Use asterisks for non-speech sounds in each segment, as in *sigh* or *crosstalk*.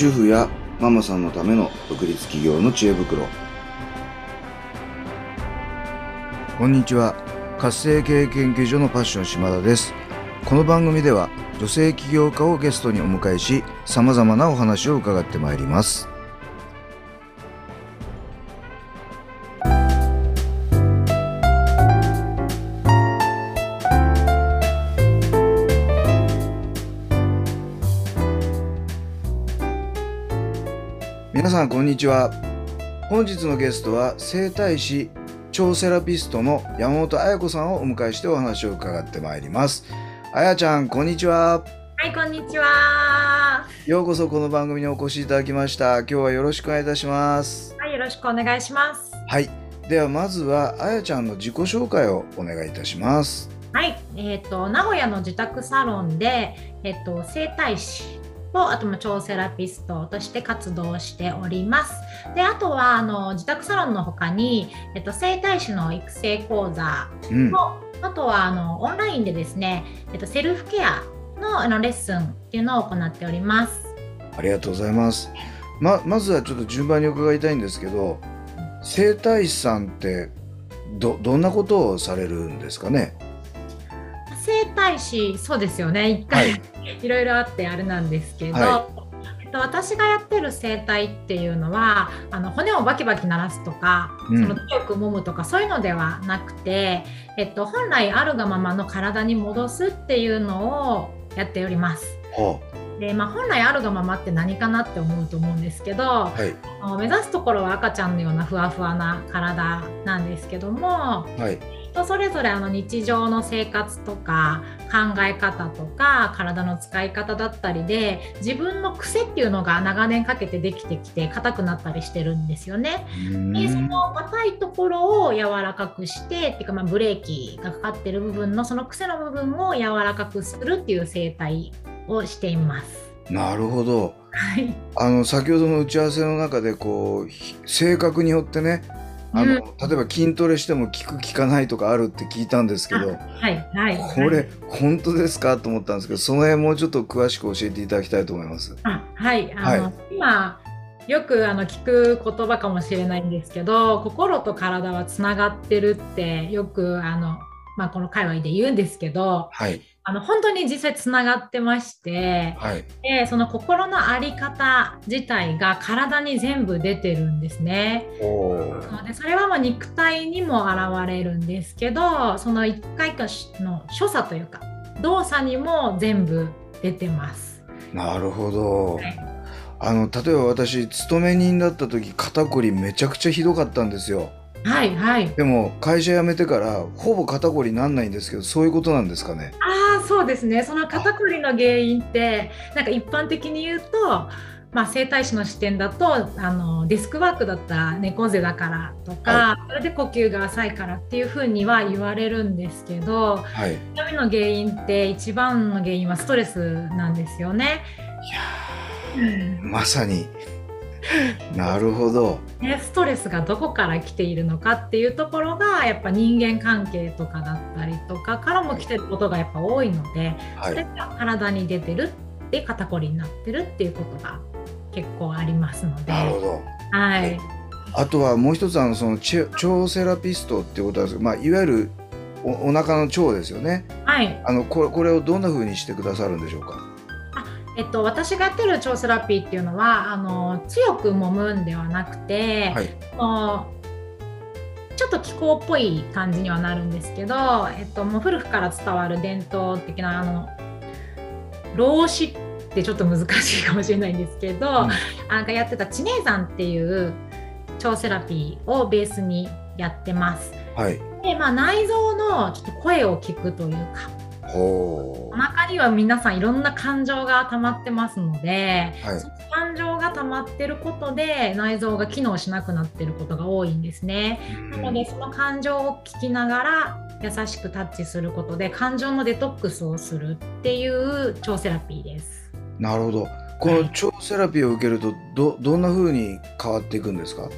主婦やママさんのための独立企業の知恵袋。こんにちは。活性経営研究所のパッション島田です。この番組では女性起業家をゲストにお迎えし様々なお話を伺ってまいります。さんこんにちは。本日のゲストは整体師超セラピストの山本彩子さんをお迎えしてお話を伺ってまいります。あやちゃんこんにちは。はい、こんにちは。ようこそこの番組にお越しいただきました。今日はよろしくお願いいたします。はい、よろしくお願いします。はいではまずはあやちゃんの自己紹介をお願いいたします。はい、えっ、と名古屋の自宅サロンでえっ、と整体師とあとも超セラピストとして活動しております。で、あとはあの自宅サロンの他にえっ、と整体師の育成講座うんとあとはあのオンラインでですね、えっ、とセルフケアのあのレッスンっていうのを行っております。ありがとうございますままずはちょっと順番に伺いたいんですけど整体師さんってどどんなことをされるんですかね？整体師そうですよね。一回、は *laughs* いいろいろあってあれなんですけど、はえっと、私がやってる整体っていうのはあの骨をバキバキ鳴らすとか、うん。その強く揉むとかそういうのではなくて、えっと、本来あるがままの体に戻すっていうのをやっております。はでまあ、本来あるがままって何かなって思うと思うんですけど、あはい。目指すところは赤ちゃんのようなふわふわな体なんですけども、はい人それぞれあの日常の生活とか考え方とか体の使い方だったりで自分の癖っていうのが長年かけてできてきて硬くなったりしてるんですよね。でその硬いところを柔らかくしてっていうかまあブレーキがかかってる部分のその癖の部分を柔らかくするっていう整体をしています。なるほどはい、あの先ほどの打ち合わせの中でこうひ性格によってねあの、うん例えば筋トレしても効く効かないとかあるって聞いたんですけどはい、はい。これ本当ですか？と思ったんですけどその辺もうちょっと詳しく教えていただきたいと思います。あはい、あの、はい今よくあの聞く言葉かもしれないんですけど心と体はつながってるってよくあの、まあ、この界隈で言うんですけどはいあの本当に実際つながってましてはいでその心の在り方自体が体に全部出てるんですね。でそれはまあ肉体にも現れるんですけどその一回の所作というか動作にも全部出てます。なるほど。はいあの例えば私勤め人だった時肩こりめちゃくちゃひどかったんですよ。はいはいでも会社辞めてからほぼ肩こりなんないんですけどそういうことなんですかね？そうですねその肩こりの原因ってなんか一般的に言うと、まあ、整体師の視点だとあのデスクワークだったら猫背だからとか、それで呼吸が浅いからっていうふうには言われるんですけどはい。い痛みの原因って一番の原因はストレスなんですよね。やーまさに *laughs* なるほど。ねストレスがどこから来ているのかっていうところがやっぱ人間関係とかだったりとかからも来てることがやっぱ多いので、はい。それが体に出てるで肩こりになってるっていうことが結構ありますので、なるほど。はい、あとはもう一つあのその腸セラピストっていうことなんですけど、まあいわゆるおお腹の腸ですよね。はい、あのこれこれをどんな風にしてくださるんでしょうか？えっと私がやってる腸セラピーっていうのはあの強く揉むんではなくて、はい。もうちょっと気候っぽい感じにはなるんですけど、えっと、もう古くから伝わる伝統的なあの老子ってちょっと難しいかもしれないんですけど、うんなんかやってた知名山っていう腸セラピーをベースにやってます。はい。で、まあ、内臓のちょっと声を聞くというかほお腹には皆さんいろんな感情が溜まってますので、う。はいそ。の感情が溜まってることで内臓が機能しなくなってることが多いんですね。なのでその感情を聞きながら優しくタッチすることで感情のデトックスをするっていう腸セラピーです。なるほど。この腸セラピーを受けるとどどんな風に変わっていくんですか？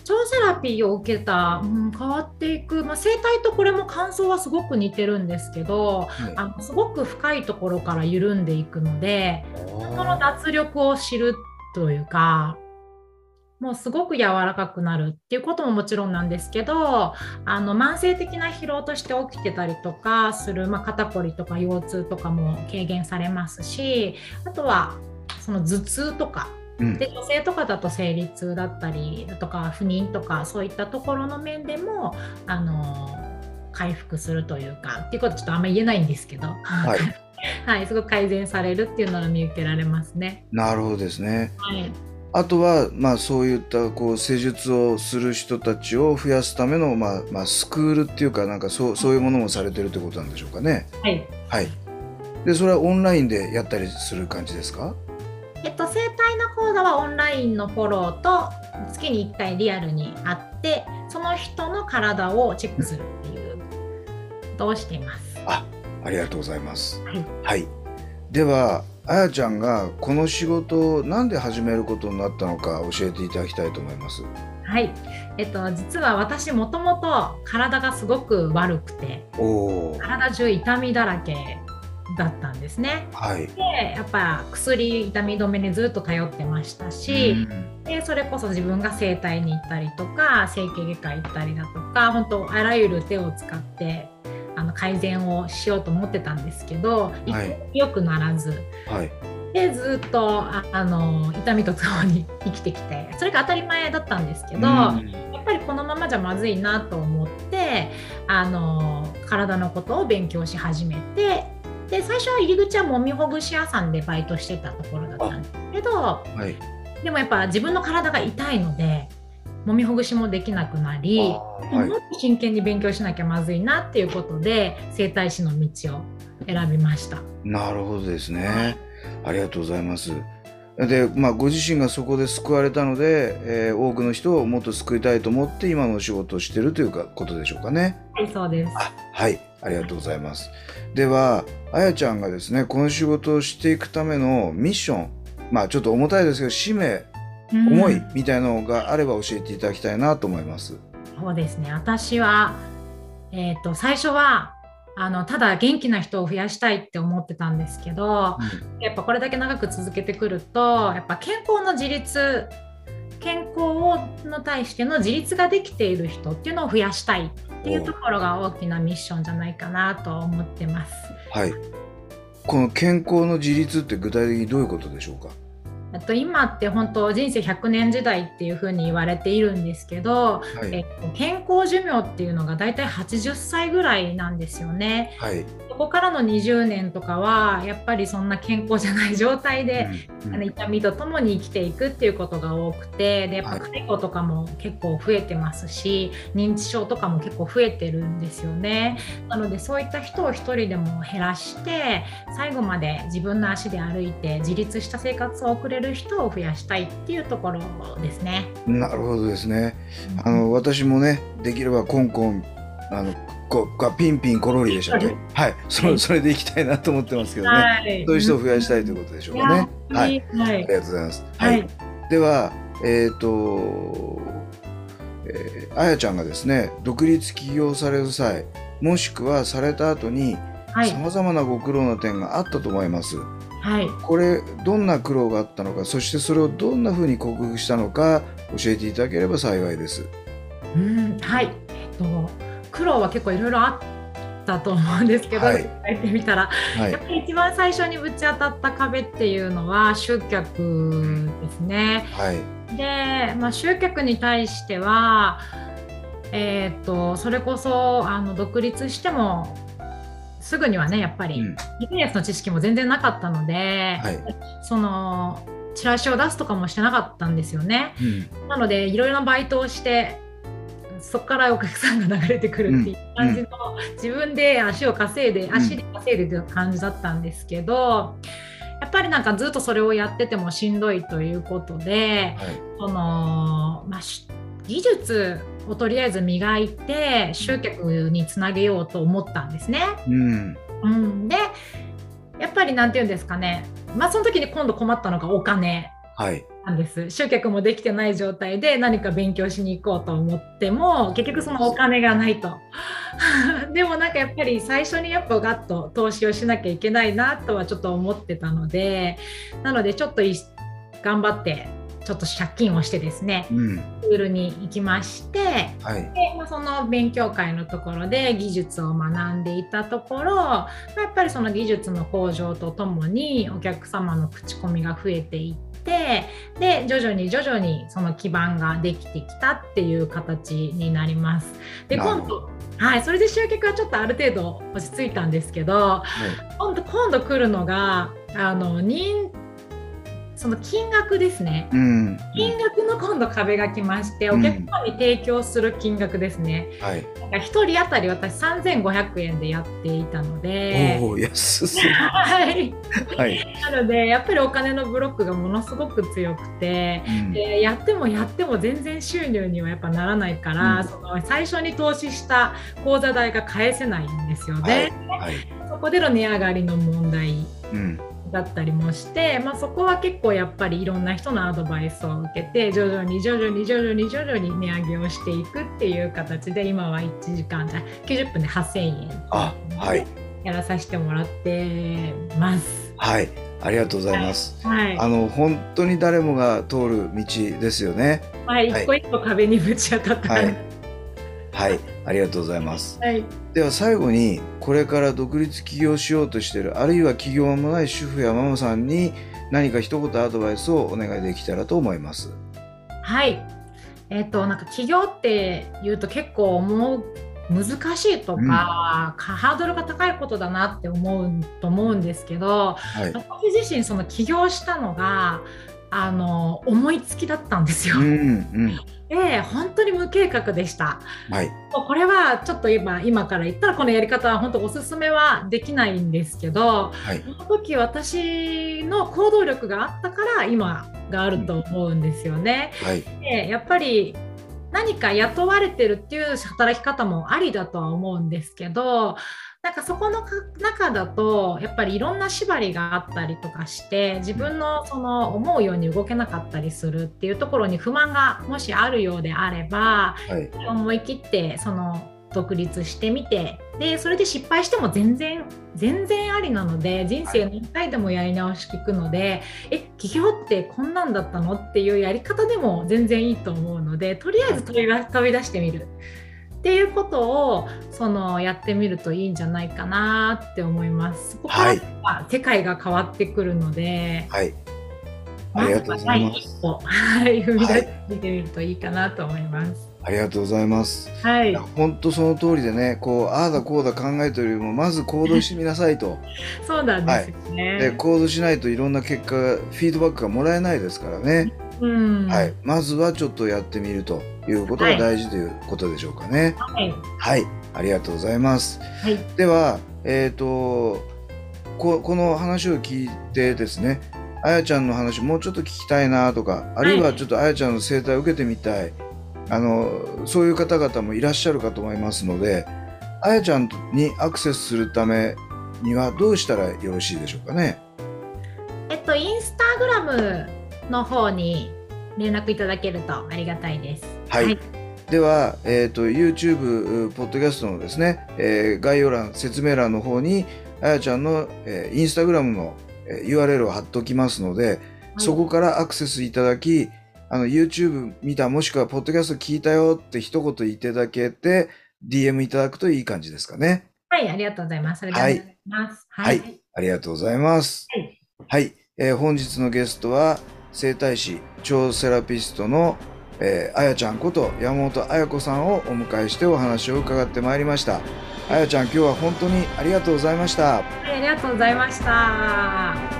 腸セセラピーを受けた、うん、変わっていく、まあ、生態とこれも感想はすごく似てるんですけど、はい、あのすごく深いところから緩んでいくのでその脱力を知るというかもうすごく柔らかくなるっていうことももちろんなんですけどあの慢性的な疲労として起きてたりとかする、まあ、肩こりとか腰痛とかも軽減されますしあとはその頭痛とかで女性とかだと生理痛だったりだとか不妊とかそういったところの面でもあの回復するというかっていうことはちょっとあんまり言えないんですけど、はい、*laughs* はい、すごく改善されるっていうのが見受けられますね。なるほどですね。はい。あとは、まあ、そういったこう施術をする人たちを増やすための、まあまあ、スクールっていうかなんかそうそういうものもされてるってことなんでしょうかね。はい、はい、でそれはオンラインでやったりする感じですか？えっと、生体の講座はオンラインのフォローと月に1回リアルに会ってその人の体をチェックするっていうことをしています。あありがとうございます。はい、はい、ではあやちゃんがこの仕事をなんで始めることになったのか教えていただきたいと思います。はい、えっと、実は私もともと体がすごく悪くて体中痛みだらけだったんですね。はい、でやっぱ薬痛み止めにずっと頼ってましたし、うん、でそれこそ自分が整体に行ったりとか整形外科行ったりだとか本当あらゆる手を使ってあの改善をしようと思ってたんですけど、はい、よくならず。はい。でずっとああの痛みとともに生きてきてそれが当たり前だったんですけど、やっぱりこのままじゃまずいなと思ってあの体のことを勉強し始めてで最初は入り口はもみほぐし屋さんでバイトしてたところだったんですけど、はい、でもやっぱ自分の体が痛いのでもみほぐしもできなくなり、はい、もっと真剣に勉強しなきゃまずいなっていうことで整体師の道を選びました。なるほどですね。ありがとうございます。で、まあ、ご自身がそこで救われたので、えー、多くの人をもっと救いたいと思って今の仕事をしているというかことでしょうかね。はい、そうです。はい、ありがとうございます。では、あやちゃんがですね、この仕事をしていくためのミッション、まあちょっと重たいですけど、使命、思いみたいなのがあれば教えていただきたいなと思います。そうですね。私は、えっ、ー、と、最初はあのただ元気な人を増やしたいって思ってたんですけど、うん、やっぱこれだけ長く続けてくるとやっぱ健康の自立健康の対しての自立ができている人っていうのを増やしたいっていうところが大きなミッションじゃないかなと思ってます。はい。この健康の自立って具体的にどういうことでしょうか？と今って本当人生100年時代っていうふうに言われているんですけど、はい、え健康寿命っていうのが大体80歳ぐらいなんですよね。はい、そこからの20年とかはやっぱりそんな健康じゃない状態で、うんうん、あの痛みとともに生きていくっていうことが多くてでやっぱ介護とかも結構増えてますし、はい、認知症とかも結構増えてるんですよね。なのでそういった人を一人でも減らして最後まで自分の足で歩いて自立した生活を送れる人を増やしたいっていうところですね。なるほどですね。あの私もねできればコンコンあのこがピンピンコロリでしたね。はい、それそれでいきたいなと思ってますけどね。はい、そういう人を増やしたいということでしょうかね。はい、はい、ありがとうございます。はい、ではえっ、ー、と、えー、あやちゃんがですね独立起業される際もしくはされた後にさまざまなご苦労の点があったと思います。はい、これどんな苦労があったのかそしてそれをどんなふうに克服したのか教えていただければ幸いです。うんはいえっと苦労は結構いろいろあったと思うんですけど、はい、書いてみたら、はい、やっぱり一番最初にぶち当たった壁っていうのは集客ですね。はい、で、まあ、集客に対してはえーと、とそれこそあの独立してもすぐにはねやっぱり、ビジネスの知識も全然なかったので、はい、そのチラシを出すとかもしてなかったんですよね。うん、なのでいろいろなバイトをしてそこからお客さんが流れてくるっていう感じの、うん、自分で足を稼いで足で稼いでって感じだったんですけど、やっぱりなんかずっとそれをやっててもしんどいということで、はい、そのまあ、技術をとりあえず磨いて集客につなげようと思ったんですね。うん、うん、でやっぱり何て言うんですかね。まあその時に今度困ったのがお金。はい。なんです集客もできてない状態で何か勉強しに行こうと思っても結局そのお金がないと *laughs* でもなんかやっぱり最初にやっぱガッと投資をしなきゃいけないなとはちょっと思ってたのでなのでちょっとい頑張ってちょっと借金をしてですねうん。スクールに行きましてはい。で、まあ、その勉強会のところで技術を学んでいたところ、まあやっぱりその技術の向上とともにお客様の口コミが増えていってで徐々に徐々にその基盤ができてきたっていう形になります。で今度はい、それで集客はちょっとある程度落ち着いたんですけど今度今度来るのがあの認その金額ですね。うん。金額の今度壁が来まして、お客様に提供する金額ですね。はい。なんか1人当たり私3500円でやっていたので、おお、安そう。はい、はい。なのでやっぱりお金のブロックがものすごく強くて、うんでやってもやっても全然収入にはやっぱならないから、うんその最初に投資した口座代が返せないんですよね。はい。そこでの値上がりの問題うん。だったりもして、まあ、そこは結構やっぱりいろんな人のアドバイスを受けて徐々に徐々に徐々に徐々に値上げをしていくっていう形で今は1時間あ90分で8000円あ、はい。やらさせてもらってます。はい。ありがとうございます。はい、あの本当に誰もが通る道ですよね。はい、はい一個一個壁にぶち当たった感じ。はい。ありがとうございます。はい、では最後にこれから独立起業しようとしているあるいは起業間もない主婦やママさんに何か一言アドバイスをお願いできたらと思います。はい、えっ、となんか起業って言うと結構思う難しいとか,、うんかハードルが高いことだなって思うと思うんですけど、はい。私自身その起業したのがあの思いつきだったんですよ。うんうん。で *laughs* 本当に無計画でした。はい。これはちょっと今今から言ったらこのやり方は本当おすすめはできないんですけどはい。その時私の行動力があったから今があると思うんですよね。はい。でやっぱり何か雇われてるっていう働き方もありだとは思うんですけどなんかそこのか中だとやっぱりいろんな縛りがあったりとかして自分のその思うように動けなかったりするっていうところに不満がもしあるようであればはい。思い切ってその独立してみてでそれで失敗しても全然全然ありなので人生何回でもやり直し聞くので、え起業ってこんなんだったのっていうやり方でも全然いいと思うのでとりあえず飛び出飛び出してみるっていうことをそのやってみるといいんじゃないかなって思います。そこからはいは世界が変わってくるので、はい。ありがとうございますずは第一歩はい踏み出してみるといいかなと思います。ありがとうございます。はい本当その通りでね、こう、ああだこうだ考えてるよりも、まず行動してみなさいと。*laughs* そうなんですよね。で、行動しないといろんな結果が、フィードバックがもらえないですからね。うん、はい。まずはちょっとやってみるということが大事ということでしょうかね。はい、はい。ありがとうございます。はい、では、えっ、とこ、この話を聞いてですね、あやちゃんの話もうちょっと聞きたいなとか、あるいはちょっとあやちゃんの生態を受けてみたい、あの、そういう方々もいらっしゃるかと思いますので、あやちゃんにアクセスするためにはどうしたらよろしいでしょうかね？えっとインスタグラムの方に連絡いただけるとありがたいです。はいでは、えっ、と、YouTube、うポッドキャストのですね、えー概要欄、説明欄の方に、あやちゃんの、えーインスタグラムの、えー URL を貼っておきますので、そこからアクセスいただき、あの、YouTube 見た、もしくは、ポッドキャスト聞いたよって一言言っていただけて、DM いただくといい感じですかね。はい、ありがとうございます。それでお願い。はいありがとうございます。はい。はい。えー本日のゲストは、整体師、超セラピストの、えーあやちゃんこと山本彩子さんをお迎えしてお話を伺ってまいりました。あやちゃん、今日は本当にありがとうございました。はい、ありがとうございました。